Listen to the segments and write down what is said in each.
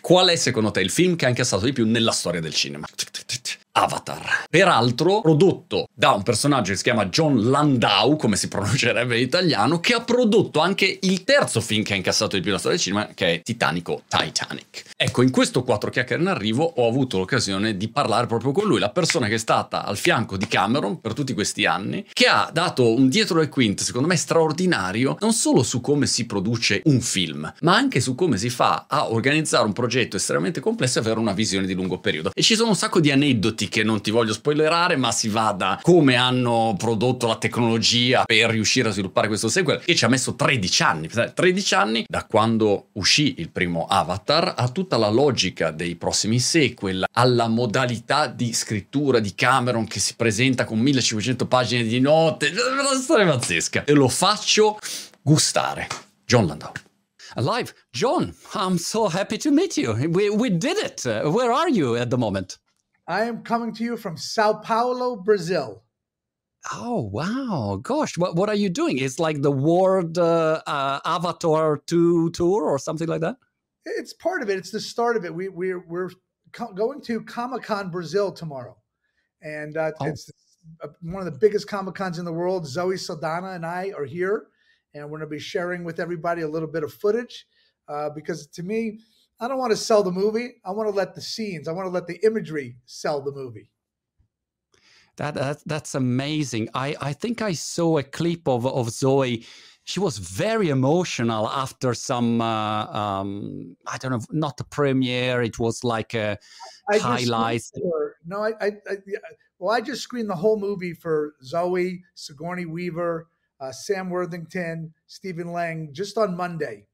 Qual è secondo te il film che ha incassato di più nella storia del cinema? Avatar. Peraltro prodotto da un personaggio che si chiama John Landau, come si pronuncerebbe in italiano, che ha prodotto anche il terzo film che ha incassato di più nella storia del cinema, che è Titanico Titanic. Ecco, in questo quattro chiacchiere in arrivo ho avuto l'occasione di parlare proprio con lui, la persona che è stata al fianco di Cameron per tutti questi anni, che ha dato un dietro le quinte, secondo me straordinario, non solo su come si produce un film, ma anche su come si fa a organizzare un progetto estremamente complesso e avere una visione di lungo periodo. E ci sono un sacco di aneddoti che non ti voglio spoilerare, ma si va da come hanno prodotto la tecnologia per riuscire a sviluppare questo sequel, che ci ha messo 13 anni. 13 anni da quando uscì il primo Avatar a tutta la logica dei prossimi sequel, alla modalità di scrittura di Cameron che si presenta con 1500 pagine di note. Una storia pazzesca. E lo faccio gustare. John Landau. Alive, John, I'm so happy to meet you. We, we did it. Where are you at the moment? I am coming to you from Sao Paulo, Brazil. Oh wow! Gosh, what what are you doing? It's like the World uh, uh, Avatar two tour or something like that. It's part of it. It's the start of it. We we're we're co- going to Comic Con Brazil tomorrow, and uh, oh. it's one of the biggest Comic Cons in the world. Zoe Saldana and I are here, and we're going to be sharing with everybody a little bit of footage uh, because to me, I don't want to sell the movie. I want to let the scenes, I want to let the imagery sell the movie. That, that that's amazing. I, I think I saw a clip of, of Zoe. She was very emotional after some uh, um, I don't know, not the premiere. It was like a I highlight. No, I, I, I, well, I just screened the whole movie for Zoe, Sigourney Weaver, uh, Sam Worthington, Stephen Lang, just on Monday.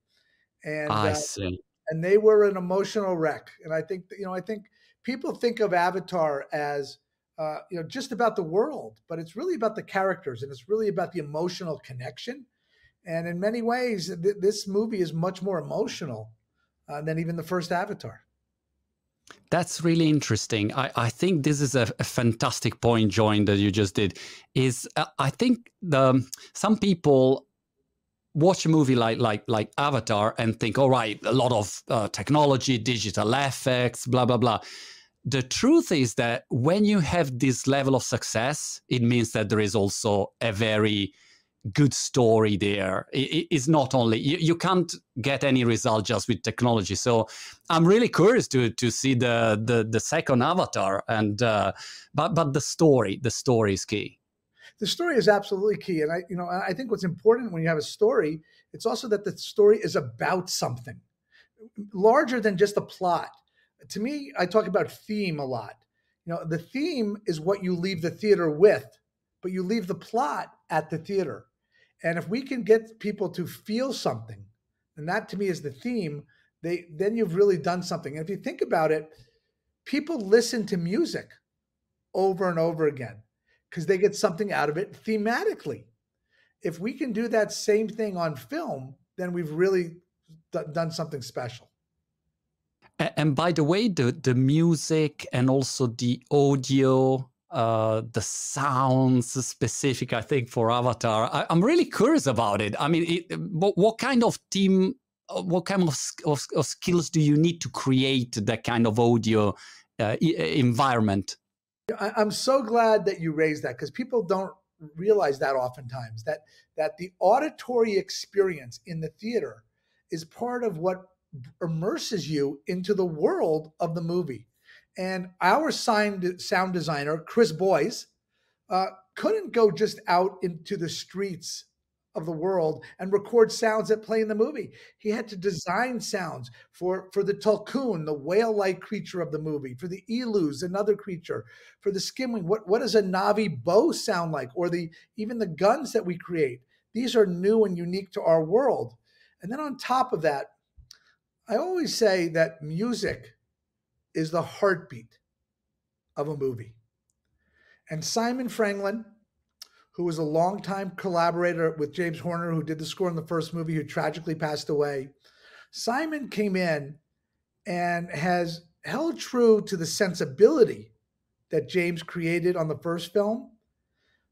And I uh, see and they were an emotional wreck. And I think you know, I think people think of Avatar as uh, you know just about the world, but it's really about the characters and it's really about the emotional connection. And in many ways, th- this movie is much more emotional uh, than even the first Avatar. That's really interesting. I, I think this is a, a, fantastic point, Jon, that you just did. Is uh, I think the some people watch a movie like like like Avatar and think, all right, a lot of uh, technology, digital effects, blah blah blah. The truth is that when you have this level of success, it means that there is also a very good story there. It is not only you, you can't get any result just with technology. So I'm really curious to to see the the, the second Avatar and uh, but but the story the story is key the story is absolutely key. And I, you know, I think what's important when you have a story, it's also that the story is about something larger than just a plot. To me, I talk about theme a lot. You know, the theme is what you leave the theater with, but you leave the plot at the theater. And if we can get people to feel something, and that to me is the theme, they then you've really done something. And if you think about it, people listen to music over and over again because they get something out of it thematically. If we can do that same thing on film, then we've really d- done something special. And by the way, the, the music and also the audio, uh, the sounds specific, I think, for Avatar, I, am really curious about it. I mean, it, what, what, kind of team, uh, what kind of, of, of, skills do you need to create that kind of audio uh, environment? I'm so glad that you raised that because people don't realize that oftentimes that that the auditory experience in the theater is part of what immerses you into the world of the movie. And our sound sound designer Chris Boyes uh, couldn't go just out into the streets of the world and record sounds that play in the movie. He had to design sounds for for the tulkun, the whale-like creature of the movie, for the ilus, another creature, for the skimwing. What what does a Na'vi bow sound like, or the even the guns that we create? These are new and unique to our world. And then on top of that, I always say that music is the heartbeat of a movie. And Simon Franglen who was a longtime collaborator with James Horner, who did the score in the first movie, who tragically passed away. Simon came in and has held true to the sensibility that James created on the first film,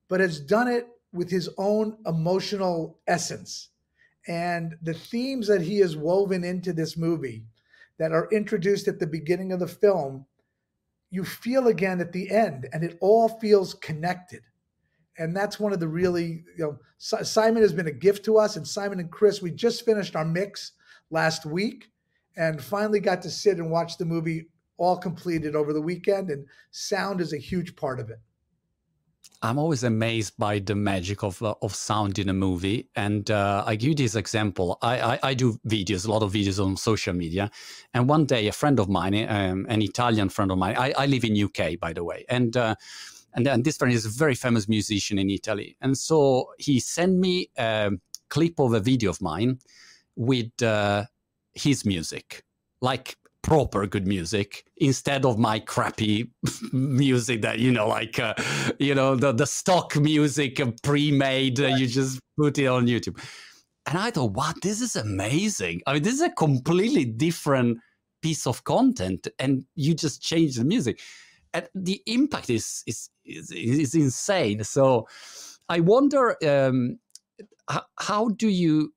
but has done it with his own emotional essence. And the themes that he has woven into this movie that are introduced at the beginning of the film, you feel again at the end, and it all feels connected. And that's one of the really, you know, Simon has been a gift to us. And Simon and Chris, we just finished our mix last week and finally got to sit and watch the movie all completed over the weekend. And sound is a huge part of it. I'm always amazed by the magic of uh, of sound in a movie, and uh, I give this example. I, I, I do videos, a lot of videos on social media, and one day a friend of mine, um, an Italian friend of mine, I, I, live in UK by the way, and. Uh, and, and this friend is a very famous musician in Italy, and so he sent me a clip of a video of mine with uh, his music, like proper good music instead of my crappy music that you know like uh, you know the the stock music pre-made uh, you just put it on youtube. And i thought wow this is amazing. I mean this is a completely different piece of content and you just change the music. And the impact is is is, is insane. So i wonder um, how, how do you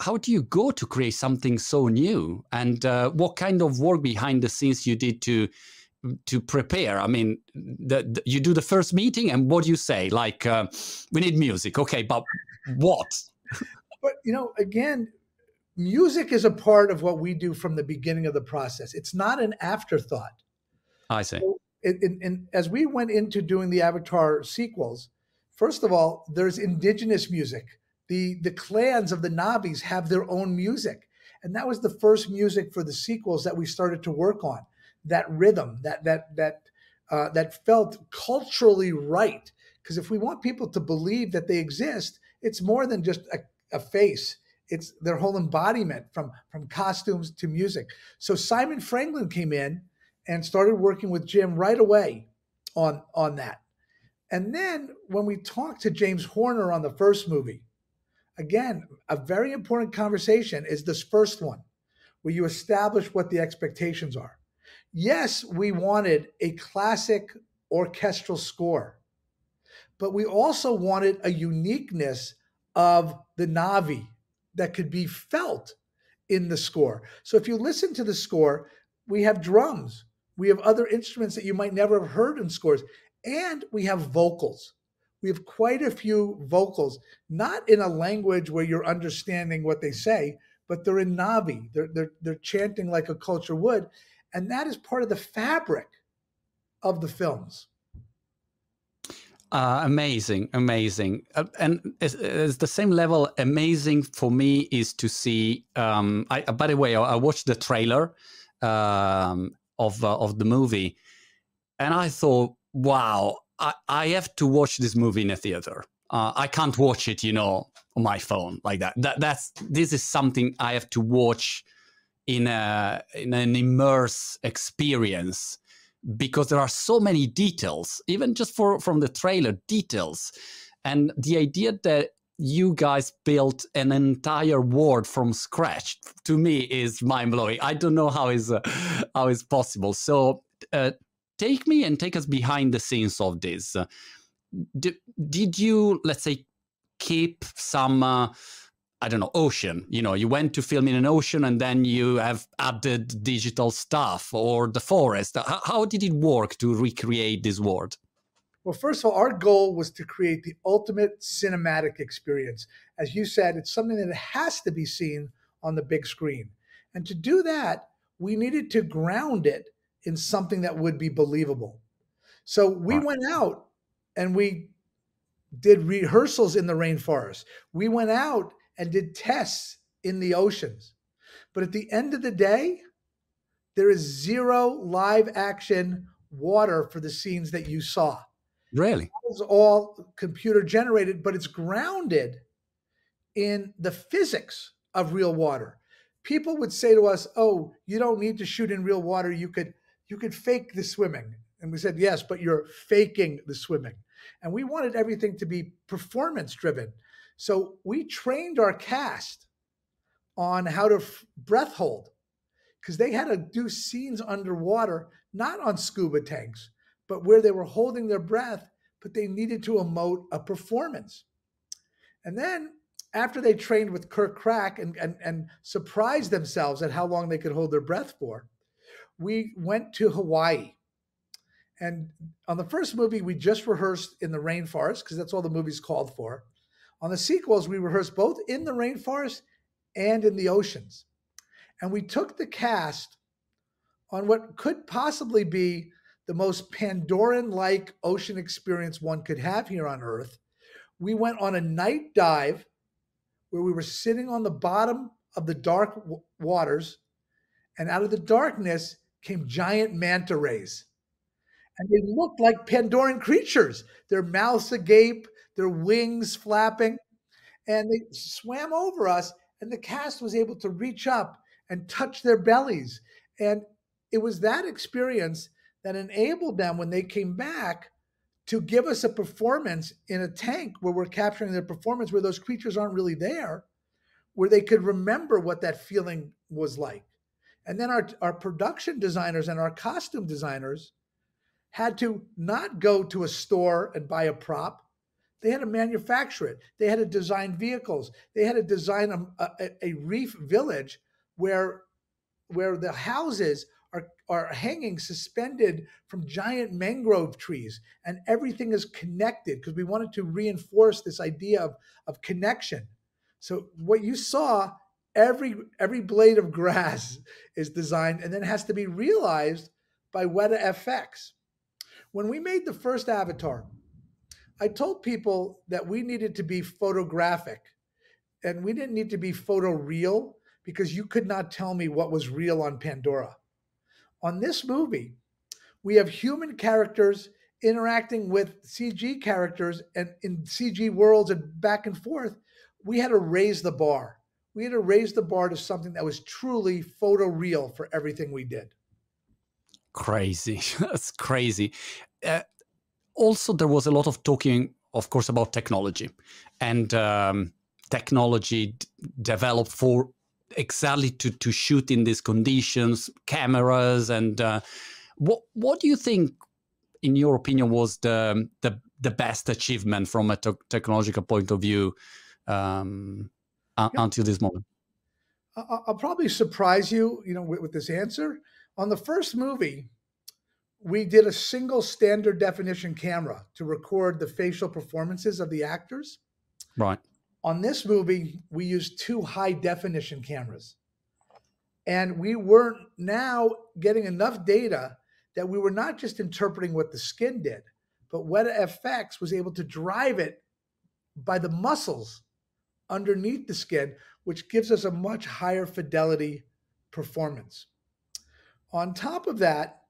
how do you go to create something so new? And uh, what kind of work behind the scenes you did to to prepare? I mean the, the, you do the first meeting and what do you say? Like uh, we need music. Okay but what? But you know again music is a part of what we do from the beginning of the process. It's not an afterthought. I see. So, and as we went into doing the avatar sequels first of all there's indigenous music the the clans of the Na'vis have their own music, and that was the first music for the sequels that we started to work on. That rhythm, that that that uh, that felt culturally right. Because if we want people to believe that they exist, it's more than just a, a face. It's their whole embodiment from from costumes to music. So Simon Franglen came in and started working with Jim right away on on that. And then when we talked to James Horner on the first movie, again, a very important conversation is this first one, where you establish what the expectations are. Yes, we wanted a classic orchestral score, but we also wanted a uniqueness of the Na'vi that could be felt in the score. So if you listen to the score, we have drums, we have other instruments that you might never have heard in scores, and we have vocals we have quite a few vocals, not in a language where you're understanding what they say, but they're in Na'vi. They're, they're, they're chanting like a culture would. And that is part of the fabric of the films. Uh, amazing, amazing, uh, and it's, the same level. Amazing for me is to see. Um, I, by the way, I, I watched the trailer um, of uh, of the movie, and I thought, wow, I, I have to watch this movie in a theater. Uh, I can't watch it, you know, on my phone like that. That that's this is something I have to watch in a in an immerse experience because there are so many details, even just for from the trailer details, and the idea that you guys built an entire world from scratch to me is mind blowing. I don't know how is uh, how is possible. So uh, take me and take us behind the scenes of this. Uh, did, did you, let's say, keep some, uh, I don't know, ocean? You know, you went to film in an ocean and then you have added digital stuff or the forest. How, how did it work to recreate this world? Well, first of all, our goal was to create the ultimate cinematic experience. As you said, it's something that has to be seen on the big screen. And to do that, we needed to ground it in something that would be believable. So we went out and we did rehearsals in the rainforest. We went out and did tests in the oceans. But at the end of the day, there is zero live action water for the scenes that you saw. Really? It's all computer generated, but it's grounded in the physics of real water. People would say to us, "Oh, you don't need to shoot in real water. You could you could fake the swimming. And we said, yes, but you're faking the swimming. And we wanted everything to be performance driven. So we trained our cast on how to f- breath hold because they had to do scenes underwater, not on scuba tanks, but where they were holding their breath, but they needed to emote a performance. And then after they trained with Kirk Krack and, and, and surprised themselves at how long they could hold their breath for, we went to Hawaii. And on the first movie, we just rehearsed in the rainforest because that's all the movie's called for. On the sequels, we rehearsed both in the rainforest and in the oceans. And we took the cast on what could possibly be the most Pandoran like ocean experience one could have here on Earth. We went on a night dive where we were sitting on the bottom of the dark w- waters, and out of the darkness came giant manta rays. And they looked like Pandoran creatures, their mouths agape, their wings flapping, and they swam over us. And the cast was able to reach up and touch their bellies. And it was that experience that enabled them when they came back to give us a performance in a tank where we're capturing their performance where those creatures aren't really there where they could remember what that feeling was like. And then our, our production designers and our costume designers had to not go to a store and buy a prop. They had to manufacture it. They had to design vehicles. They had to design a, a, a reef village where where the houses are, are hanging suspended from giant mangrove trees and everything is connected because we wanted to reinforce this idea of, of connection. So what you saw every every blade of grass is designed and then has to be realized by weta fx when we made the first avatar i told people that we needed to be photographic and we didn't need to be photo real because you could not tell me what was real on pandora on this movie, we have human characters interacting with CG characters and in CG worlds and back and forth. We had to raise the bar. We had to raise the bar to something that was truly photo real for everything we did. Crazy. That's crazy. Uh, also, there was a lot of talking, of course, about technology and um, technology developed for exactly to to shoot in these conditions, cameras, and uh, what what do you think, in your opinion, was the the the best achievement from a te technological point of view um, yeah. until this moment? I'll probably surprise you, you know, with, with this answer. On the first movie, we did a single standard definition camera to record the facial performances of the actors. Right. On this movie, we used two high definition cameras. And we were now getting enough data that we were not just interpreting what the skin did, but Weta FX was able to drive it by the muscles underneath the skin, which gives us a much higher fidelity performance. On top of that,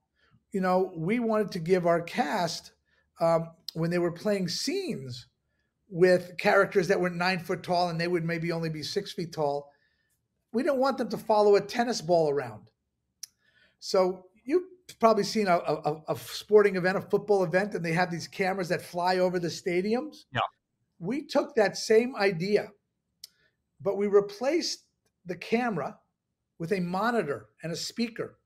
you know, we wanted to give our cast, um, when they were playing scenes, with characters that were nine foot tall and they would maybe only be six feet tall. We don't want them to follow a tennis ball around. So you've probably seen a, a, a, sporting event, a football event, and they have these cameras that fly over the stadiums. Yeah. We took that same idea, but we replaced the camera with a monitor and a speaker.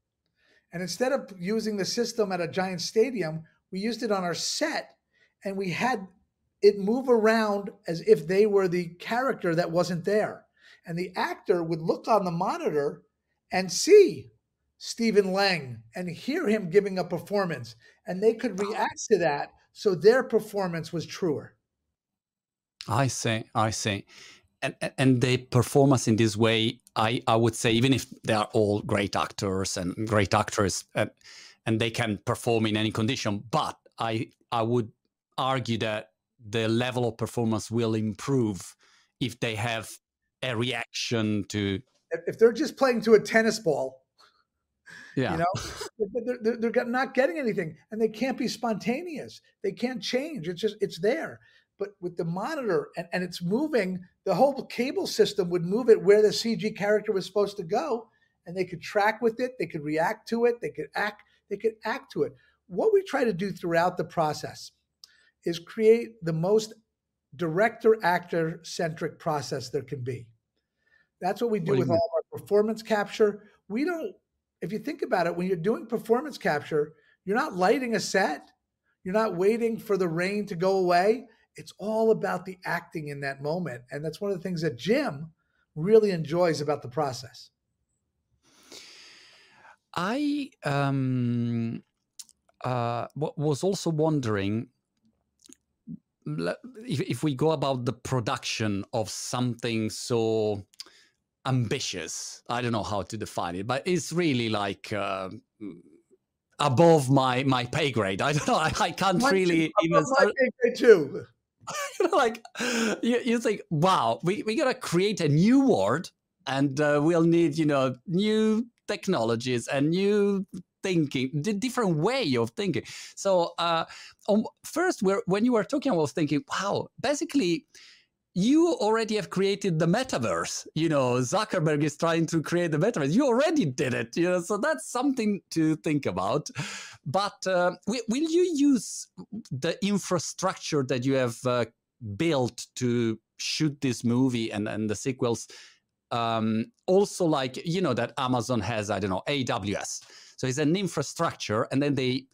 And instead of using the system at a giant stadium, we used it on our set and we had it move around as if they were the character that wasn't there. And the actor would look on the monitor and see Stephen Lang and hear him giving a performance. And they could oh. react to that. So their performance was truer. I see. I see. And, and the performance in this way, I, I would say, even if they are all great actors and great actors, and, and they can perform in any condition, but I I would argue that the level of performance will improve if they have a reaction to if they're just playing to a tennis ball yeah. you know they're, they're, they're, not getting anything and they can't be spontaneous. They can't change. It's just it's there. But with the monitor and, and it's moving the whole cable system would move it where the cg character was supposed to go and they could track with it they could react to it they could act they could act to it. What we try to do throughout the process is create the most director actor centric process there can be. That's what we do what with all our performance capture. We don't, if you think about it, when you're doing performance capture, you're not lighting a set, you're not waiting for the rain to go away. it's all about the acting in that moment. And that's one of the things that Jim really enjoys about the process. I um, uh, was also wondering if, if we go about the production of something so ambitious i don't know how to define it but it's really like uh, above my my pay grade. I don't know i, I can't my, really even my pay grade too? You know, like you, you think wow we, we gotta create a new word and uh, we'll need you know new technologies and new thinking, the different way of thinking. So, uh, um, first, when you were talking, was thinking, wow, basically, you already have created the metaverse. You know, Zuckerberg is trying to create the metaverse. You already did it. You know, so that's something to think about. But uh, will you use the infrastructure that you have uh, built to shoot this movie and, and the sequels? Um, also, like you know that Amazon has, I don't know, AWS so it's an infrastructure, and then they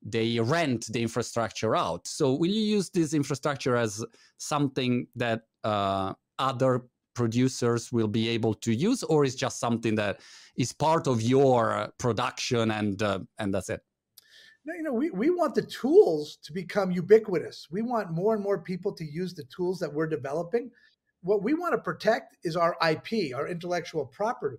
they rent the infrastructure out. So will you use this infrastructure as something that uh, other producers will be able to use, or is just something that is part of your production and uh, and that's it? No, you know, we, we want the tools to become ubiquitous. We want more and more people to use the tools that we're developing. What we want to protect is our IP, our intellectual property.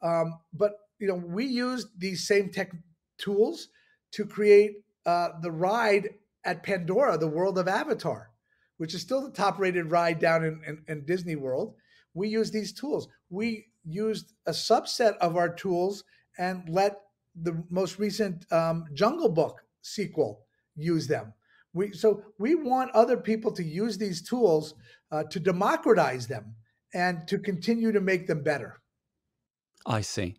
Um, but you know, we used these same tech tools to create uh, the ride at Pandora, the world of Avatar, which is still the top rated ride down in, in, in Disney World. We use these tools. We used a subset of our tools and let the most recent um, Jungle Book sequel use them. We, so we want other people to use these tools uh, to democratize them and to continue to make them better. I see.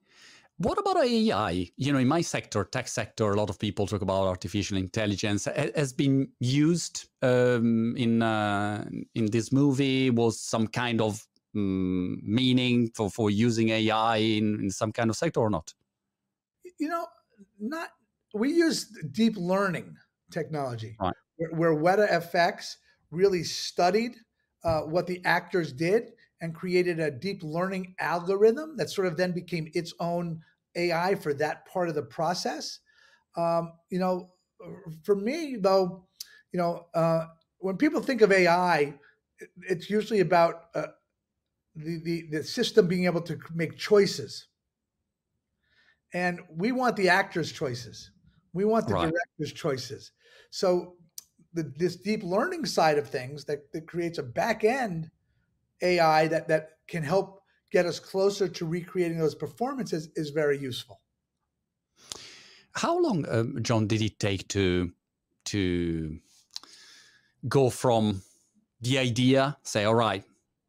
What about AI? You know, in my sector, tech sector, a lot of people talk about artificial intelligence. It has been used um, in uh, in this movie. Was some kind of um, meaning for for using AI in, in some kind of sector or not? You know, not. We use deep learning technology, right. where, where Weta FX really studied uh, what the actors did and created a deep learning algorithm that sort of then became its own AI for that part of the process. Um, you know, for me though, you know, uh, when people think of AI, it's usually about uh, the, the the system being able to make choices, and we want the actors' choices. We want the right. director's choices. So the, this deep learning side of things that, that creates a back end AI that that can help get us closer to recreating those performances is very useful. How long, um, Jon, did it take to to go from the idea, say, all right,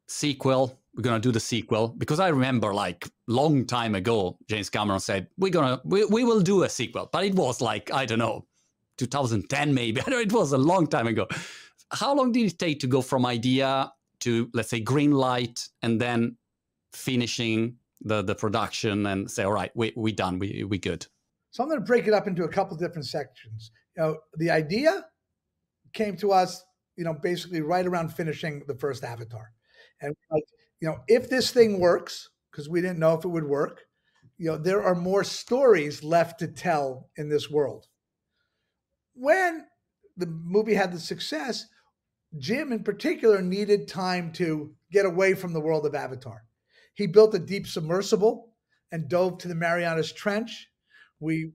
sequel, we're gonna do the sequel? Because I remember, like, long time ago, James Cameron said, "We're gonna, we, we will do a sequel," but it was like I don't know, 2010 maybe. I know it was a long time ago. How long did it take to go from idea to let's say green light and then finishing the the production and say all right we we done we we good. So i'm going to break it up into a couple different sections. You know the idea came to us you know basically right around finishing the first avatar. And like you know if this thing works because we didn't know if it would work you know there are more stories left to tell in this world. When the movie had the success Jim, in particular, needed time to get away from the world of Avatar. He built a deep submersible and dove to the Marianas Trench. We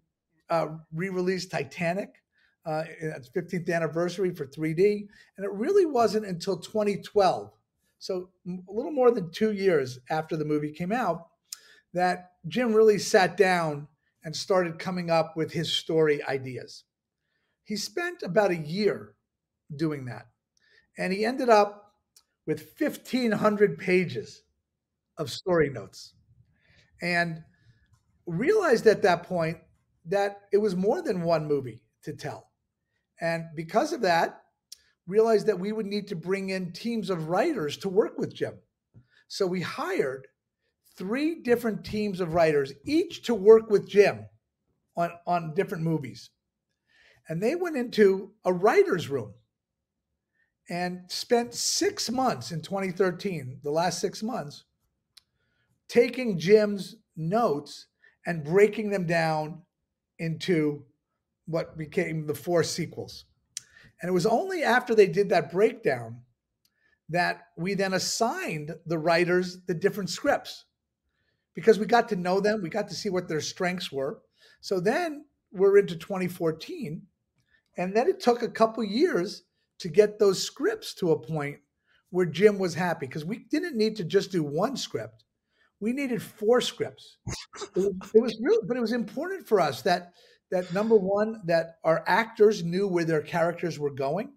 uh, re released Titanic. Uh, its 15th anniversary for 3D. And it really wasn't until 2012, so a little more than two years after the movie came out, that Jim really sat down and started coming up with his story ideas. He spent about a year doing that. And he ended up with 1,500 pages of story notes and realized at that point that it was more than one movie to tell. And because of that, realized that we would need to bring in teams of writers to work with Jim. So we hired three different teams of writers, each to work with Jim on, on different movies. And they went into a writer's room and spent six months in 2013, the last six months, taking Jim's notes and breaking them down into what became the four sequels. And it was only after they did that breakdown that we then assigned the writers the different scripts because we got to know them, we got to see what their strengths were. So then we're into 2014, and then it took a couple years to get those scripts to a point where Jim was happy because we didn't need to just do one script. We needed four scripts. it, was, it was real, but it was important for us that that number one, that our actors knew where their characters were going,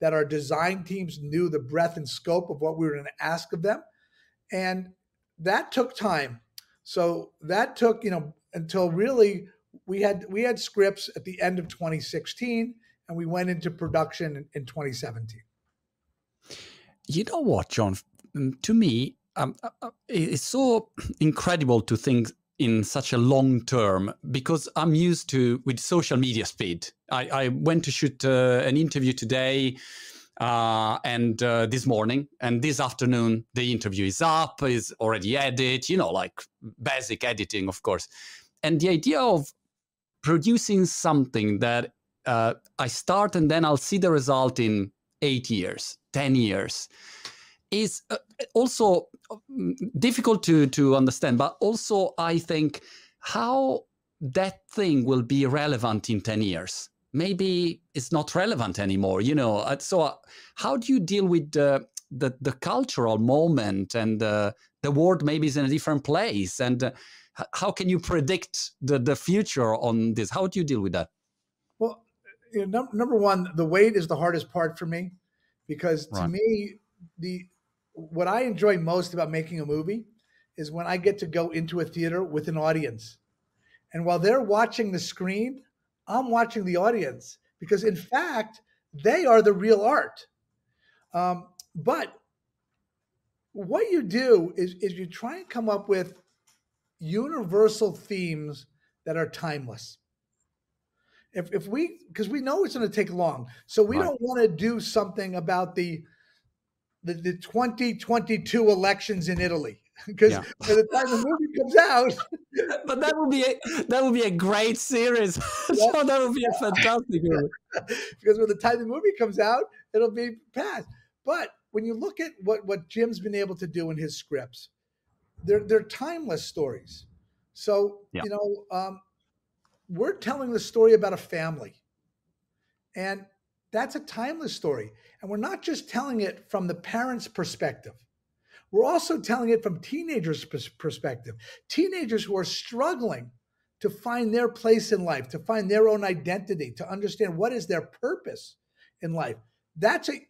that our design teams knew the breadth and scope of what we were going to ask of them. And that took time. So that took, you know, until really we had we had scripts at the end of 2016 and we went into production in, in 2017. You know what, Jon? Mm, to me, um, uh, uh, it's so incredible to think in such a long term because I'm used to with social media speed. I, I went to shoot uh, an interview today uh, and uh, this morning and this afternoon the interview is up, is already edited, you know, like basic editing, of course. And the idea of producing something that uh, I start and then I'll see the result in eight years, 10 years is uh, also mm, difficult to, to understand, but also I think how that thing will be relevant in 10 years. Maybe it's not relevant anymore, you know. Uh, so, uh, how do you deal with the, the, the cultural moment and uh, the world maybe is in a different place? And how can you predict the, the future on this? How do you deal with that? You know, number one, the weight is the hardest part for me because to right. me, the what I enjoy most about making a movie is when I get to go into a theater with an audience. And while they're watching the screen, I'm watching the audience because, in fact, they are the real art. Um, but what you do is, is you try and come up with universal themes that are timeless. If, if we, because we know it's going to take long, so we right. don't want to do something about the the, the 2022 elections in Italy because yeah. by the time the movie comes out but that would be a that would be a great series yeah. so that would be a fantastic movie because by the time the movie comes out it'll be past but when you look at what what jim's been able to do in his scripts they're they're timeless stories so yeah. you know um, we're telling the story about a family and that's a timeless story. And we're not just telling it from the parent's perspective. We're also telling it from teenagers' perspective. Teenagers who are struggling to find their place in life, to find their own identity, to understand what is their purpose in life. That's a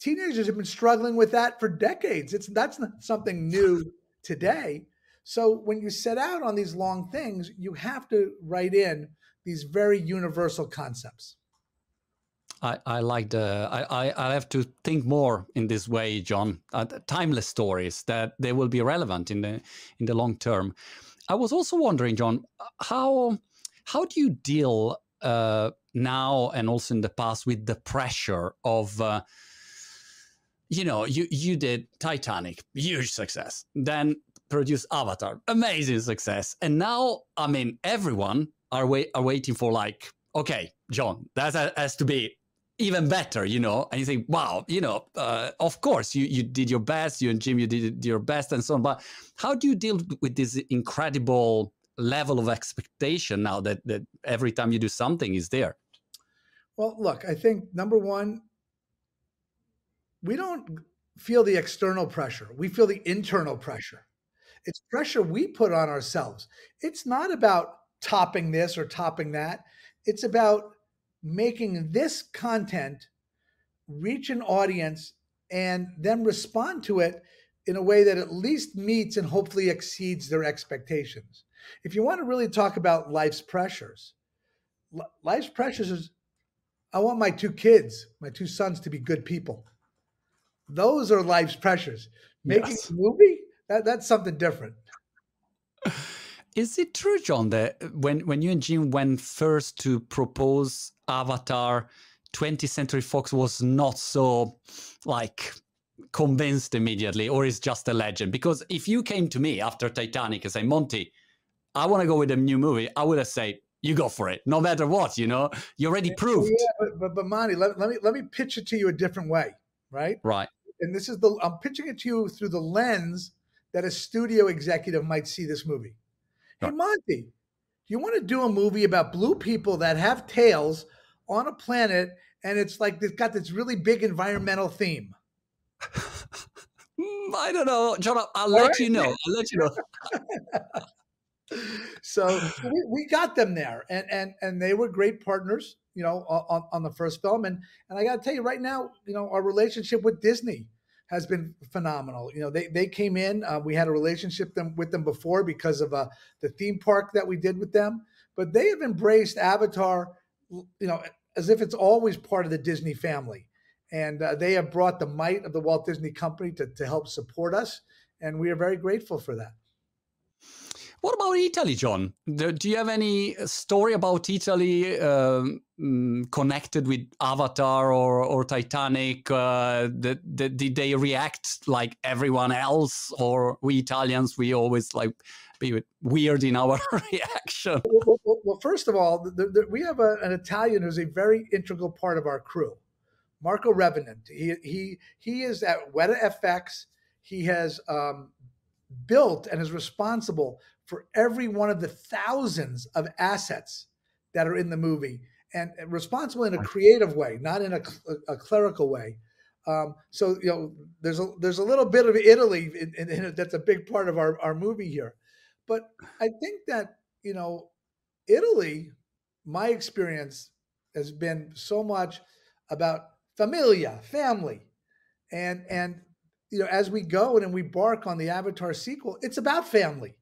teenagers have been struggling with that for decades. It's that's not something new today. So when you set out on these long things, you have to write in these very universal concepts. I, I like the I, I have to think more in this way, Jon. Uh, timeless stories that they will be relevant in the in the long term. I was also wondering, Jon, how how do you deal uh, now and also in the past with the pressure of uh, you know you you did Titanic, huge success, then produced Avatar, amazing success, and now I mean everyone are wait are waiting for like okay, Jon, that has to be even better, you know, and you think, wow, you know, uh, of course you, you did your best, you and Jim, you did your best and so on. But how do you deal with this incredible level of expectation now that, that every time you do something is there? Well, look, I think number one, we don't feel the external pressure. We feel the internal pressure. It's pressure we put on ourselves. It's not about topping this or topping that. It's about making this content reach an audience and then respond to it in a way that at least meets and hopefully exceeds their expectations. If you want to really talk about life's pressures, life's pressures is I want my two kids, my two sons to be good people. Those are life's pressures. Making yes. a movie, that, that's something different. Is it true, Jon, that when, when you and Jim went first to propose Avatar 20th Century Fox was not so like convinced immediately, or is just a legend? Because if you came to me after Titanic and say, Monty, I want to go with a new movie, I would have said, you go for it, no matter what. You know, you already proved. Yeah, but but, but Monty, let, let me let me pitch it to you a different way, right? Right. And this is the I'm pitching it to you through the lens that a studio executive might see this movie. Hey, Monty, do you want to do a movie about blue people that have tails on a planet and it's like it's got this really big environmental theme? Mm, I don't know, Jon. I'll let right. you know. I'll let you know. so we, we got them there, and and and they were great partners, you know, on, on the first film. And and I got to tell you right now, you know, our relationship with Disney has been phenomenal. You know, they they came in. Uh, we had a relationship them with them before because of uh, the theme park that we did with them, but they have embraced Avatar, you know, as if it's always part of the Disney family. And uh, they have brought the might of the Walt Disney Company to, to help support us. And we are very grateful for that. What about Italy, Jon? Do, you have any story about Italy um, mm, connected with Avatar or, or Titanic? Uh, did they react like everyone else, or we Italians we always like be weird in our reaction? Well, well, well, first of all, the, the, we have a, an Italian who's a very integral part of our crew, Marco Revelant. He he he is at Weta FX. He has um, built and is responsible for every one of the thousands of assets that are in the movie and responsible in a creative way, not in a, a clerical way. Um, so you know, there's a there's a little bit of Italy in, in, in, that's a big part of our, our movie here, but I think that you know, Italy, my experience has been so much about familia, family, and and you know, as we go and we embark on the Avatar sequel, it's about family.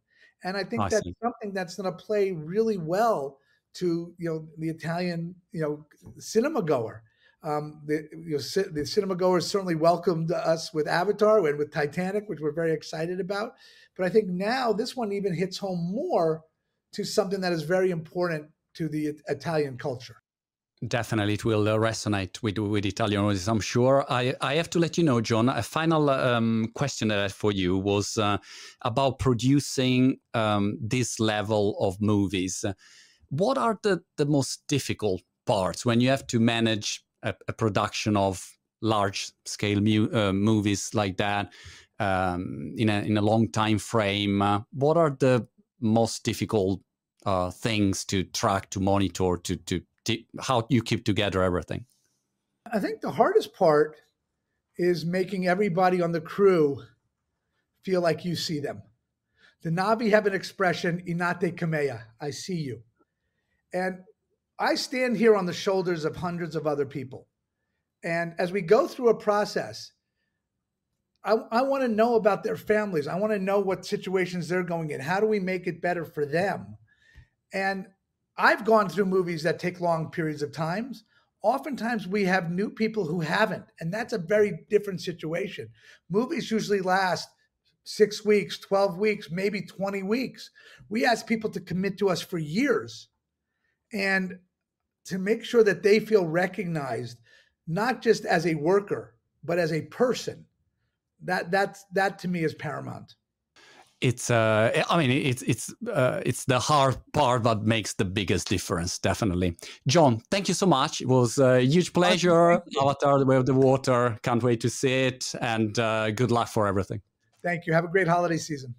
And I think I that's see. something that's going to play really well to you know the Italian you know cinema goer. Um, the you know, the cinema goers certainly welcomed us with Avatar and with Titanic, which we're very excited about. But I think now this one even hits home more to something that is very important to the Italian culture. Definitely, it will uh, resonate with with Italian audience. I'm sure. I, I have to let you know, Jon. A final um, question that I had for you was uh, about producing um, this level of movies. What are the the most difficult parts when you have to manage a, a production of large scale mu- uh, movies like that um, in a in a long time frame? Uh, what are the most difficult uh, things to track, to monitor, to to how you keep together everything? I think the hardest part is making everybody on the crew feel like you see them. The Na'vi have an expression, Inate Kameya, I see you. And I stand here on the shoulders of hundreds of other people. And as we go through a process, I, I want to know about their families. I want to know what situations they're going in. How do we make it better for them? And I've gone through movies that take long periods of times. Oftentimes we have new people who haven't, and that's a very different situation. Movies usually last six weeks, 12 weeks, maybe 20 weeks. We ask people to commit to us for years and to make sure that they feel recognized, not just as a worker, but as a person. That that's that to me is paramount it's uh i mean it's it's uh, it's the hard part that makes the biggest difference definitely. Jon thank you so much. It was a huge pleasure. Avatar the way of the water. Can't wait to see it. And uh, good luck for everything. Thank you. Have a great holiday season